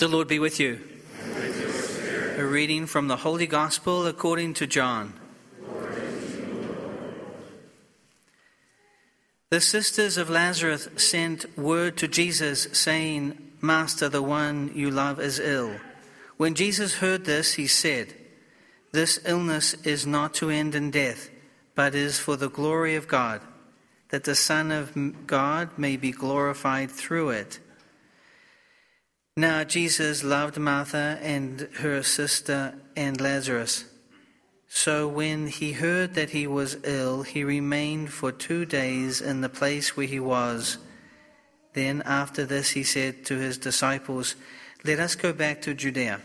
The Lord be with you. A reading from the Holy Gospel according to John. The sisters of Lazarus sent word to Jesus, saying, Master, the one you love is ill. When Jesus heard this, he said, This illness is not to end in death, but is for the glory of God, that the Son of God may be glorified through it. Now Jesus loved Martha and her sister and Lazarus. So when he heard that he was ill, he remained for two days in the place where he was. Then after this he said to his disciples, Let us go back to Judea.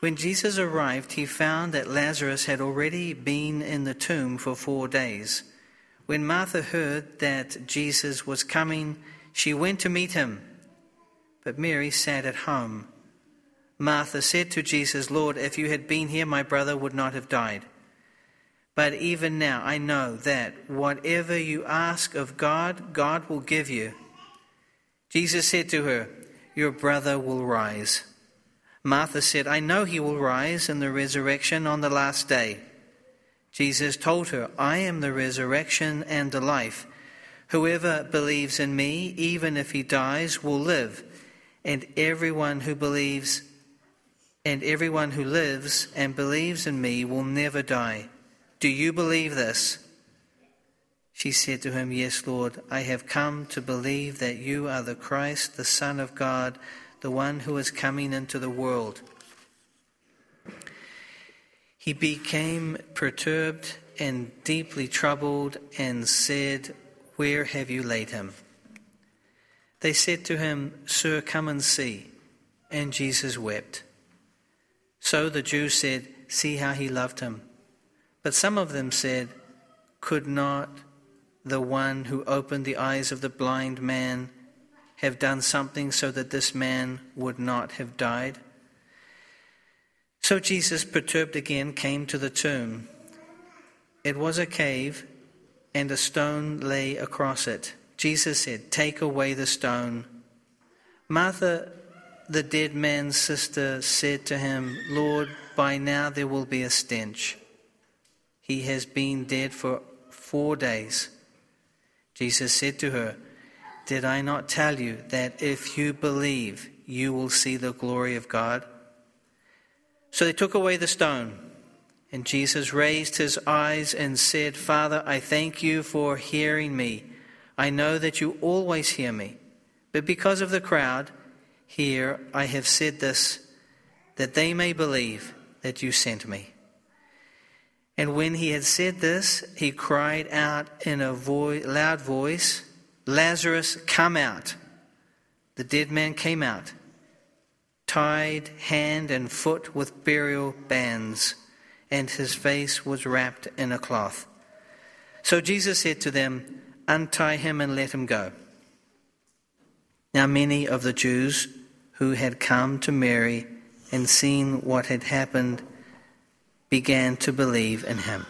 When Jesus arrived, he found that Lazarus had already been in the tomb for four days. When Martha heard that Jesus was coming, she went to meet him but Mary sat at home. Martha said to Jesus, Lord, if you had been here, my brother would not have died. But even now I know that whatever you ask of God, God will give you. Jesus said to her, Your brother will rise. Martha said, I know he will rise in the resurrection on the last day. Jesus told her, I am the resurrection and the life. Whoever believes in me, even if he dies, will live and everyone who believes and everyone who lives and believes in me will never die. Do you believe this? She said to him, Yes, Lord, I have come to believe that you are the Christ, the Son of God, the one who is coming into the world. He became perturbed and deeply troubled and said, Where have you laid him? They said to him, Sir, come and see. And Jesus wept. So the Jews said, See how he loved him. But some of them said, Could not the one who opened the eyes of the blind man have done something so that this man would not have died? So Jesus, perturbed again, came to the tomb. It was a cave, and a stone lay across it. Jesus said, Take away the stone. Martha, the dead man's sister, said to him, Lord, by now there will be a stench. He has been dead for four days. Jesus said to her, Did I not tell you that if you believe, you will see the glory of God? So they took away the stone. And Jesus raised his eyes and said, Father, I thank you for hearing me. I know that you always hear me, but because of the crowd, here I have said this, that they may believe that you sent me. And when he had said this, he cried out in a loud voice, Lazarus, come out. The dead man came out, tied hand and foot with burial bands, and his face was wrapped in a cloth. So Jesus said to them, Untie him and let him go. Now, many of the Jews who had come to Mary and seen what had happened began to believe in him.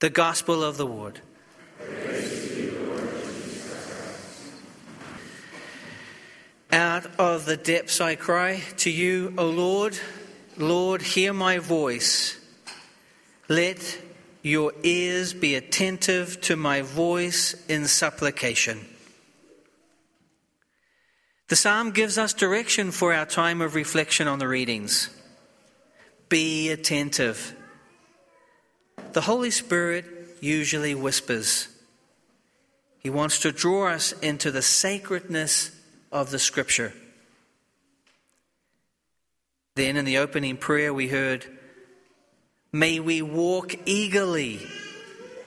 The Gospel of the Lord. Out of the depths I cry to you, O Lord. Lord, hear my voice. Let your ears be attentive to my voice in supplication. The psalm gives us direction for our time of reflection on the readings. Be attentive. The Holy Spirit usually whispers. He wants to draw us into the sacredness of the Scripture. Then in the opening prayer, we heard, May we walk eagerly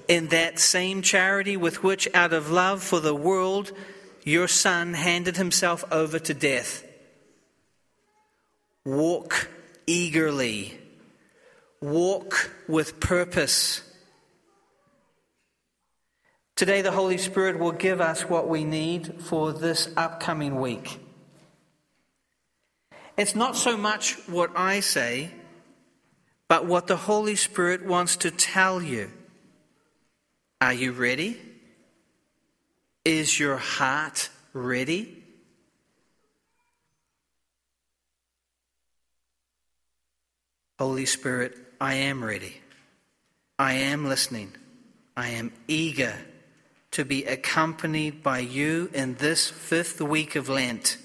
in that same charity with which, out of love for the world, your Son handed himself over to death. Walk eagerly, walk with purpose. Today, the Holy Spirit will give us what we need for this upcoming week. It's not so much what I say but what the Holy Spirit wants to tell you. Are you ready? Is your heart ready? Holy Spirit, I am ready. I am listening. I am eager to be accompanied by you in this fifth week of Lent.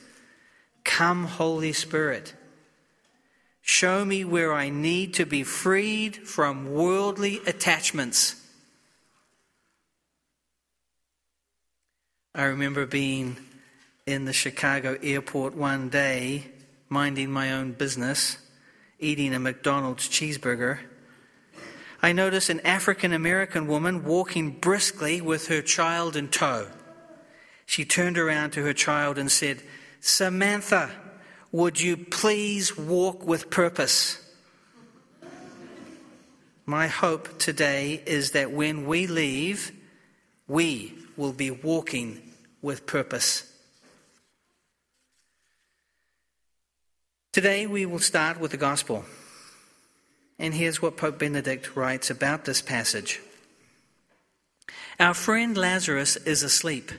Come, Holy Spirit. Show me where I need to be freed from worldly attachments. I remember being in the Chicago airport one day, minding my own business, eating a McDonald's cheeseburger. I noticed an African American woman walking briskly with her child in tow. She turned around to her child and said, Samantha, would you please walk with purpose? My hope today is that when we leave, we will be walking with purpose. Today we will start with the gospel. And here's what Pope Benedict writes about this passage Our friend Lazarus is asleep.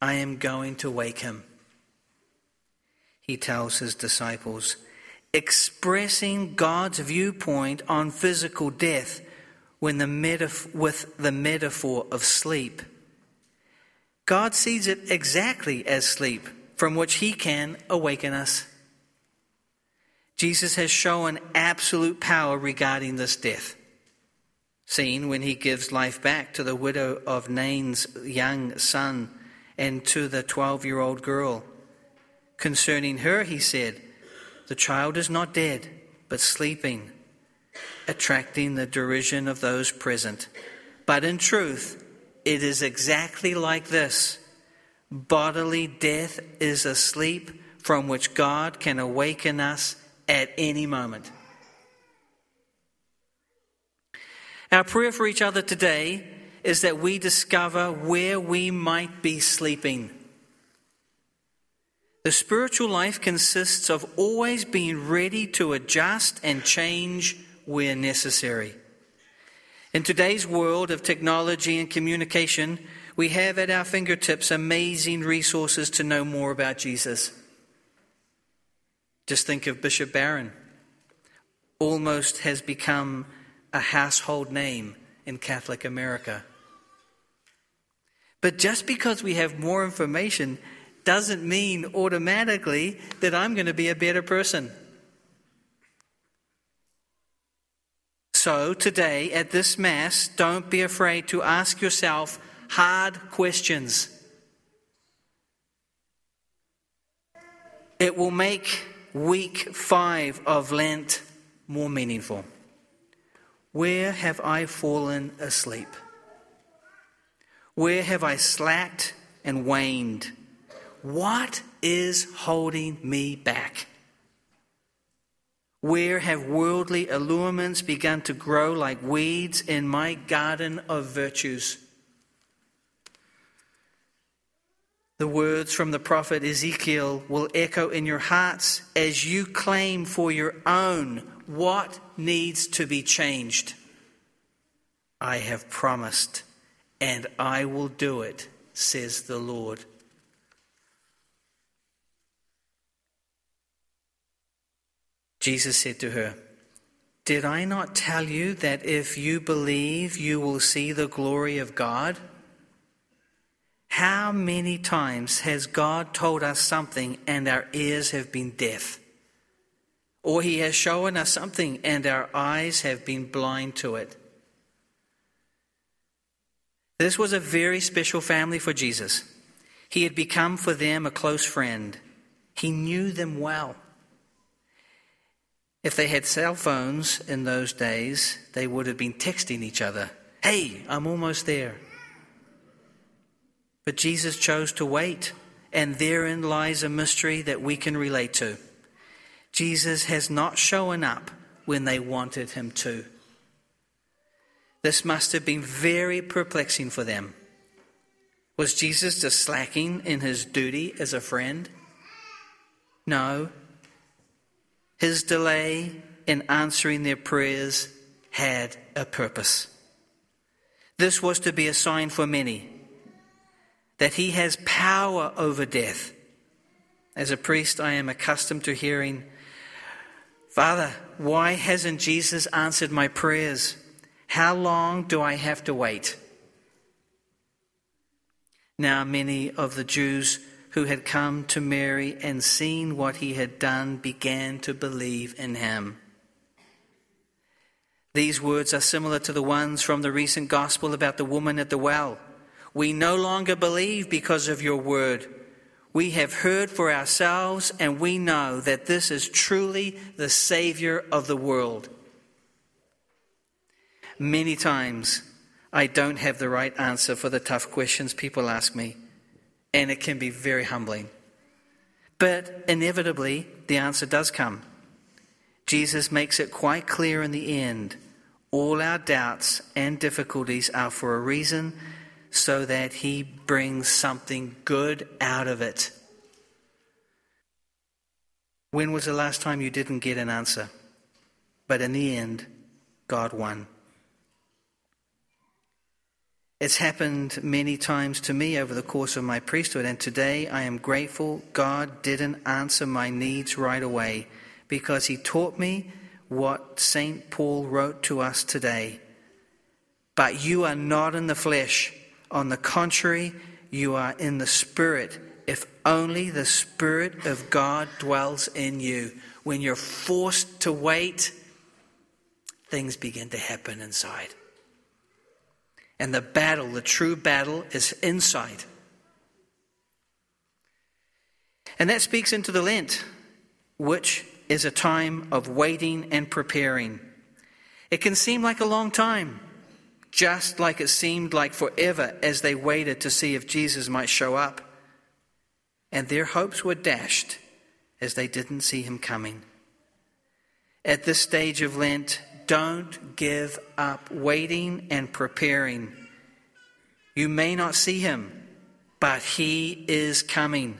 I am going to wake him. He tells his disciples, expressing God's viewpoint on physical death when the metaf- with the metaphor of sleep. God sees it exactly as sleep, from which he can awaken us. Jesus has shown absolute power regarding this death. Seen when he gives life back to the widow of Nain's young son and to the 12 year old girl. Concerning her, he said, The child is not dead, but sleeping, attracting the derision of those present. But in truth, it is exactly like this bodily death is a sleep from which God can awaken us at any moment. Our prayer for each other today is that we discover where we might be sleeping. The spiritual life consists of always being ready to adjust and change where necessary. In today's world of technology and communication, we have at our fingertips amazing resources to know more about Jesus. Just think of Bishop Barron. Almost has become a household name in Catholic America. But just because we have more information doesn't mean automatically that I'm going to be a better person. So, today at this Mass, don't be afraid to ask yourself hard questions. It will make week five of Lent more meaningful. Where have I fallen asleep? Where have I slacked and waned? What is holding me back? Where have worldly allurements begun to grow like weeds in my garden of virtues? The words from the prophet Ezekiel will echo in your hearts as you claim for your own what needs to be changed. I have promised, and I will do it, says the Lord. Jesus said to her, Did I not tell you that if you believe, you will see the glory of God? How many times has God told us something and our ears have been deaf? Or he has shown us something and our eyes have been blind to it? This was a very special family for Jesus. He had become for them a close friend. He knew them well. If they had cell phones in those days, they would have been texting each other. Hey, I'm almost there. But Jesus chose to wait, and therein lies a mystery that we can relate to. Jesus has not shown up when they wanted him to. This must have been very perplexing for them. Was Jesus just slacking in his duty as a friend? No. His delay in answering their prayers had a purpose. This was to be a sign for many that he has power over death. As a priest, I am accustomed to hearing Father, why hasn't Jesus answered my prayers? How long do I have to wait? Now, many of the Jews who had come to Mary and seen what he had done began to believe in him. These words are similar to the ones from the recent gospel about the woman at the well. We no longer believe because of your word. We have heard for ourselves, and we know that this is truly the Savior of the world. Many times, I don't have the right answer for the tough questions people ask me, and it can be very humbling. But inevitably, the answer does come. Jesus makes it quite clear in the end all our doubts and difficulties are for a reason so that He brings something good out of it. When was the last time you didn't get an answer? But in the end, God won. It's happened many times to me over the course of my priesthood, and today I am grateful God didn't answer my needs right away because He taught me what St. Paul wrote to us today. But you are not in the flesh on the contrary, you are in the Spirit, if only the Spirit of God dwells in you. When you're forced to wait, things begin to happen inside. And the battle, the true battle, is inside. And that speaks into the Lent, which is a time of waiting and preparing. It can seem like a long time just like it seemed like forever as they waited to see if Jesus might show up. And their hopes were dashed as they didn't see him coming. At this stage of Lent, don't give up waiting and preparing. You may not see him, but he is coming.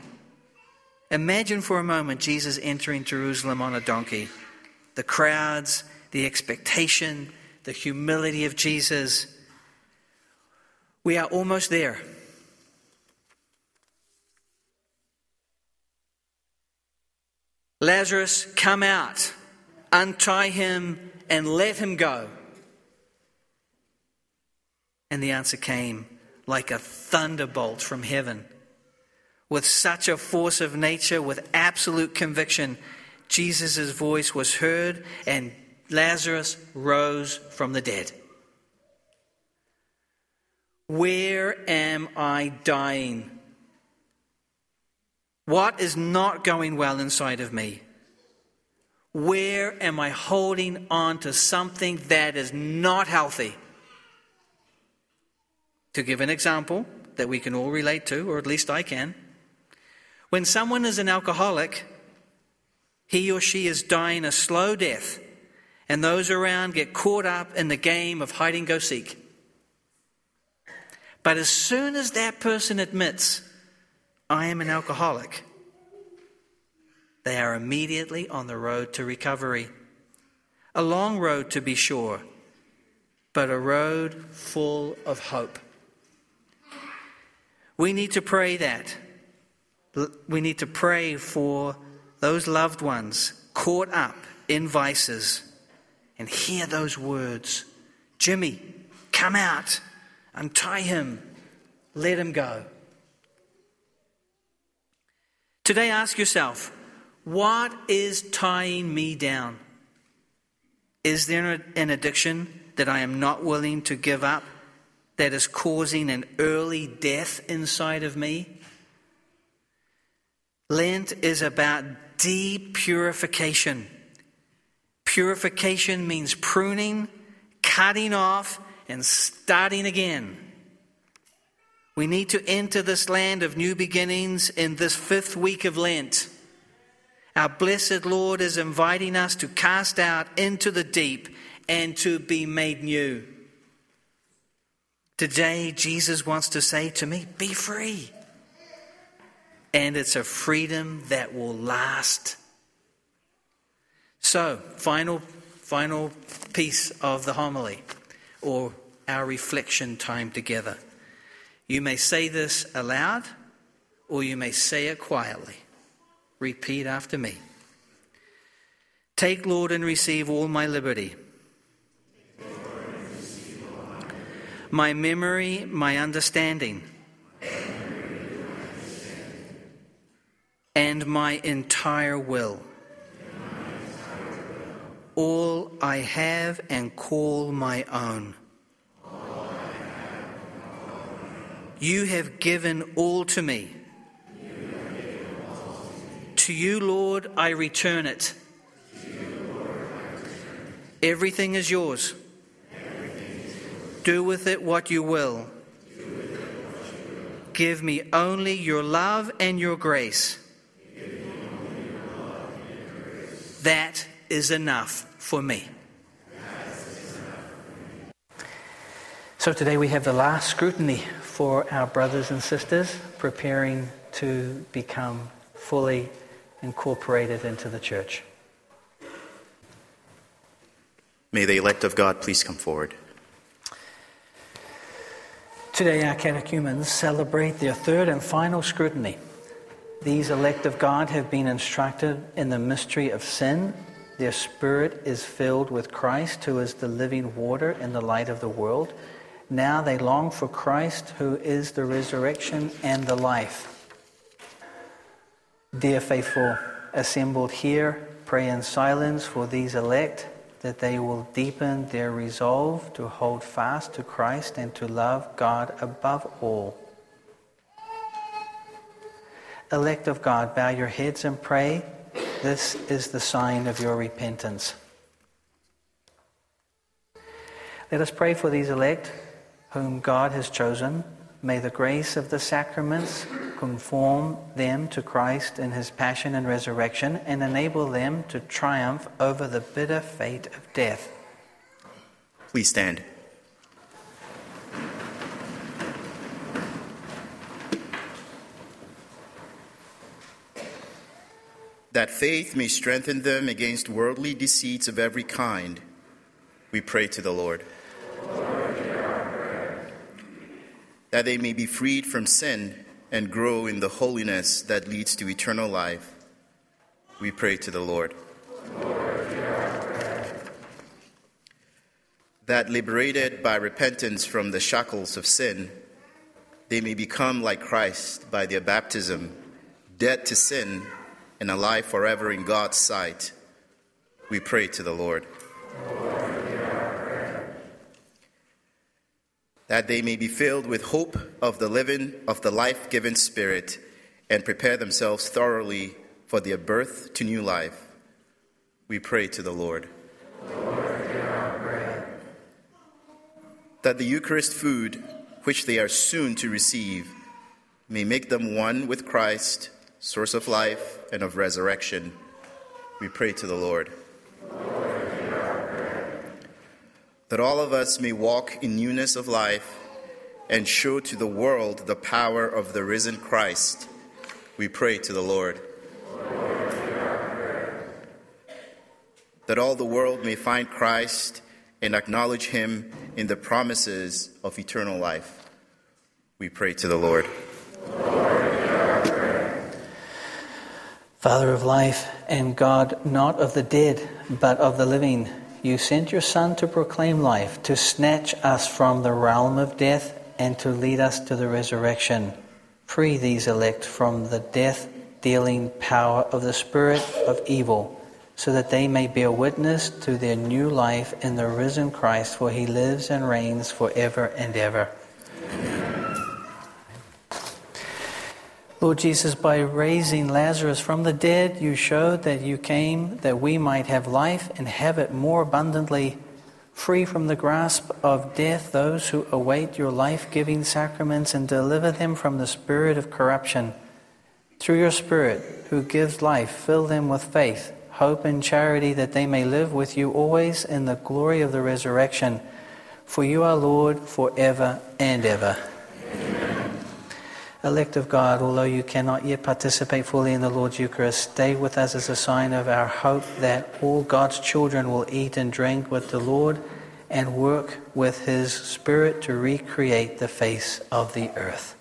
Imagine for a moment Jesus entering Jerusalem on a donkey. The crowds, the expectation, the humility of Jesus. We are almost there. Lazarus, come out, untie him, and let him go. And the answer came like a thunderbolt from heaven. With such a force of nature, with absolute conviction, Jesus' voice was heard, and Lazarus rose from the dead. Where am I dying? What is not going well inside of me? Where am I holding on to something that is not healthy? To give an example that we can all relate to, or at least I can, when someone is an alcoholic, he or she is dying a slow death and those around get caught up in the game of hide and go seek. But as soon as that person admits, I am an alcoholic, they are immediately on the road to recovery. A long road, to be sure, but a road full of hope. We need to pray that. We need to pray for those loved ones caught up in vices and hear those words Jimmy, come out, untie him, let him go. Today, ask yourself what is tying me down? Is there an addiction that I am not willing to give up that is causing an early death inside of me? Lent is about deep purification. Purification means pruning, cutting off, and starting again. We need to enter this land of new beginnings in this fifth week of Lent. Our blessed Lord is inviting us to cast out into the deep and to be made new. Today, Jesus wants to say to me, Be free. And it's a freedom that will last so, final, final piece of the homily, or our reflection time together. You may say this aloud, or you may say it quietly. Repeat after me. Take, Lord, and receive all my liberty. My memory, my understanding, and my entire will. All I have and call my own. You have given all to me. To you, Lord, I return it. Everything is yours. Do with it what you will. Give me only your love and your grace. That is enough for me. So today we have the last scrutiny for our brothers and sisters preparing to become fully incorporated into the church. May the elect of God please come forward. Today, our catechumens celebrate their third and final scrutiny. These elect of God have been instructed in the mystery of sin. Their spirit is filled with Christ, who is the living water and the light of the world. Now they long for Christ, who is the resurrection and the life. Dear faithful assembled here, pray in silence for these elect, that they will deepen their resolve to hold fast to Christ and to love God above all. Elect of God, bow your heads and pray. This is the sign of your repentance. Let us pray for these elect whom God has chosen, may the grace of the sacraments conform them to Christ in his passion and resurrection and enable them to triumph over the bitter fate of death. Please stand. That faith may strengthen them against worldly deceits of every kind, we pray to the Lord. that they may be freed from sin and grow in the holiness that leads to eternal life. We pray to the Lord. that liberated by repentance from the shackles of sin, they may become like Christ by their baptism, dead to sin and alive forever in God's sight. We pray to the Lord. That they may be filled with hope of the living of the life-giving spirit and prepare themselves thoroughly for their birth to new life. We pray to the lord, lord. That the eucharist food which they are soon to receive may make them one with christ source of life and of resurrection. We pray to the lord that all of us may walk in newness of life and show to the world the power of the risen Christ. We pray to the Lord. that all the world may find Christ and acknowledge him in the promises of eternal life. We pray to the Lord. Father of life and God, not of the dead, but of the living you sent your Son to proclaim life, to snatch us from the realm of death, and to lead us to the resurrection. Free these elect from the death dealing power of the spirit of evil, so that they may bear witness to their new life in the risen Christ, for he lives and reigns forever and ever. Lord Jesus, by raising Lazarus from the dead, you showed that you came that we might have life and have it more abundantly, free from the grasp of death, those who await your life giving sacraments, and deliver them from the spirit of corruption. Through your Spirit, who gives life, fill them with faith, hope, and charity, that they may live with you always in the glory of the resurrection. For you are Lord forever and ever elect of God, although you cannot yet participate fully in the Lord's Eucharist, stay with us as a sign of our hope that all God's children will eat and drink with the Lord and work with His Spirit to recreate the face of the earth.